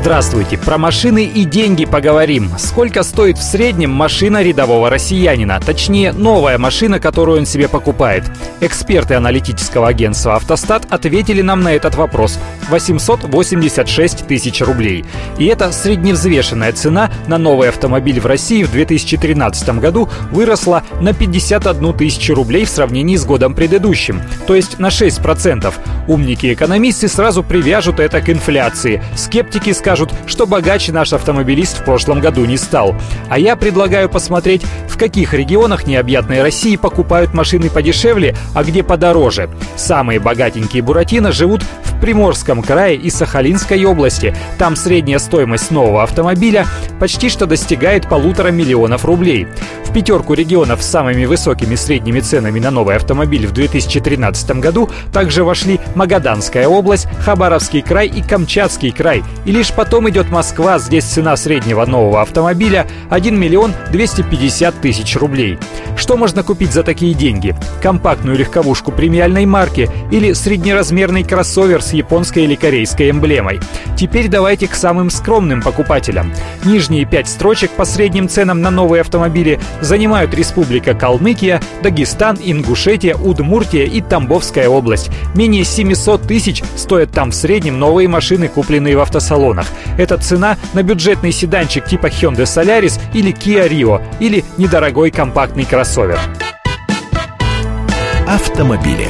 Здравствуйте! Про машины и деньги поговорим. Сколько стоит в среднем машина рядового россиянина? Точнее, новая машина, которую он себе покупает. Эксперты аналитического агентства «Автостат» ответили нам на этот вопрос. 886 тысяч рублей. И это средневзвешенная цена на новый автомобиль в России в 2013 году выросла на 51 тысячу рублей в сравнении с годом предыдущим. То есть на 6%. Умники-экономисты сразу привяжут это к инфляции. Скептики скажут, что богаче наш автомобилист в прошлом году не стал. А я предлагаю посмотреть, в каких регионах необъятной России покупают машины подешевле, а где подороже. Самые богатенькие Буратино живут в Приморском крае и Сахалинской области. Там средняя стоимость нового автомобиля почти что достигает полутора миллионов рублей. В пятерку регионов с самыми высокими средними ценами на новый автомобиль в 2013 году также вошли Магаданская область, Хабаровский край и Камчатский край. И лишь потом идет Москва, здесь цена среднего нового автомобиля 1 миллион 250 тысяч рублей. Что можно купить за такие деньги? Компактную легковушку премиальной марки или среднеразмерный кроссовер с японской или корейской эмблемой? Теперь давайте к самым скромным покупателям. Нижние пять строчек по средним ценам на новые автомобили занимают Республика Калмыкия, Дагестан, Ингушетия, Удмуртия и Тамбовская область. Менее 700 тысяч стоят там в среднем новые машины, купленные в автосалонах. Это цена на бюджетный седанчик типа Hyundai Solaris или Kia Rio, или недорогой компактный кроссовер. Автомобили.